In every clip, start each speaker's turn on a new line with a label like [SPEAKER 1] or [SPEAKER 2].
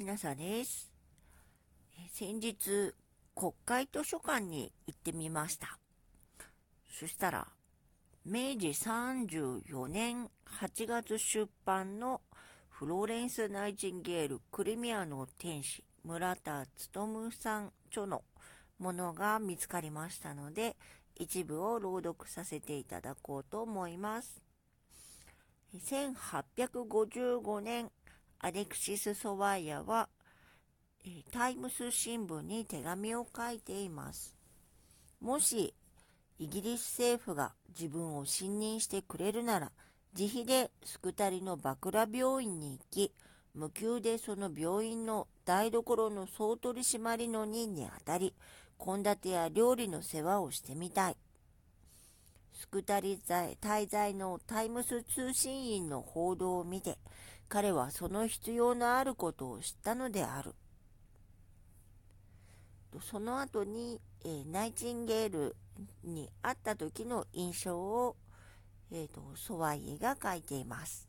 [SPEAKER 1] きなさです。先日、国会図書館に行ってみました。そしたら、明治34年8月出版のフローレンス・ナイチンゲール・クリミアの天使村田勉さん著のものが見つかりましたので、一部を朗読させていただこうと思います。1855年、アレクシス・ソワイヤは、タイムス新聞に手紙を書いています。もし、イギリス政府が自分を信任してくれるなら、自費でスクタリのバクラ病院に行き、無給でその病院の台所の総取締りの任にあたり、献立や料理の世話をしてみたい。スクタリ滞在のタイムス通信員の報道を見て、彼はその必要のあることを知ったのである。その後に、えー、ナイチンゲールに会った時の印象を、えーと、ソワイエが書いています。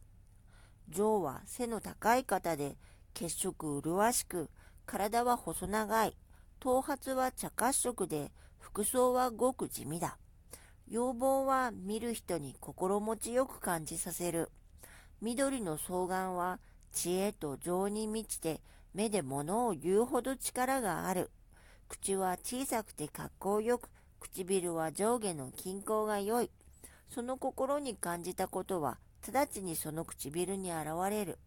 [SPEAKER 1] ジョーは背の高い方で血色麗しく、体は細長い、頭髪は茶褐色で、服装はごく地味だ。要望は見る人に心持ちよく感じさせる。緑の双眼は知恵と情に満ちて目で物を言うほど力がある。口は小さくて格好よく、唇は上下の均衡が良い。その心に感じたことは直ちにその唇に現れる。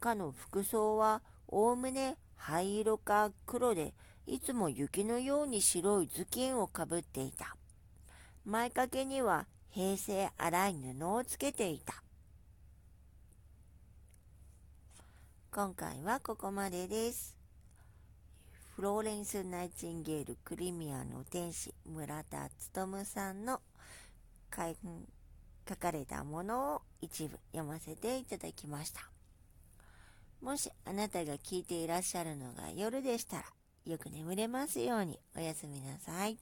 [SPEAKER 1] かの服装はおおむね灰色か黒で、いつも雪のように白い頭巾をかぶっていた。前掛けには平成粗い布をつけていた。今回はここまでです。フローレンス・ナイチンゲール・クリミアの天使村田勉さんの書かれたものを一部読ませていただきました。もしあなたが聞いていらっしゃるのが夜でしたら、よく眠れますようにおやすみなさい。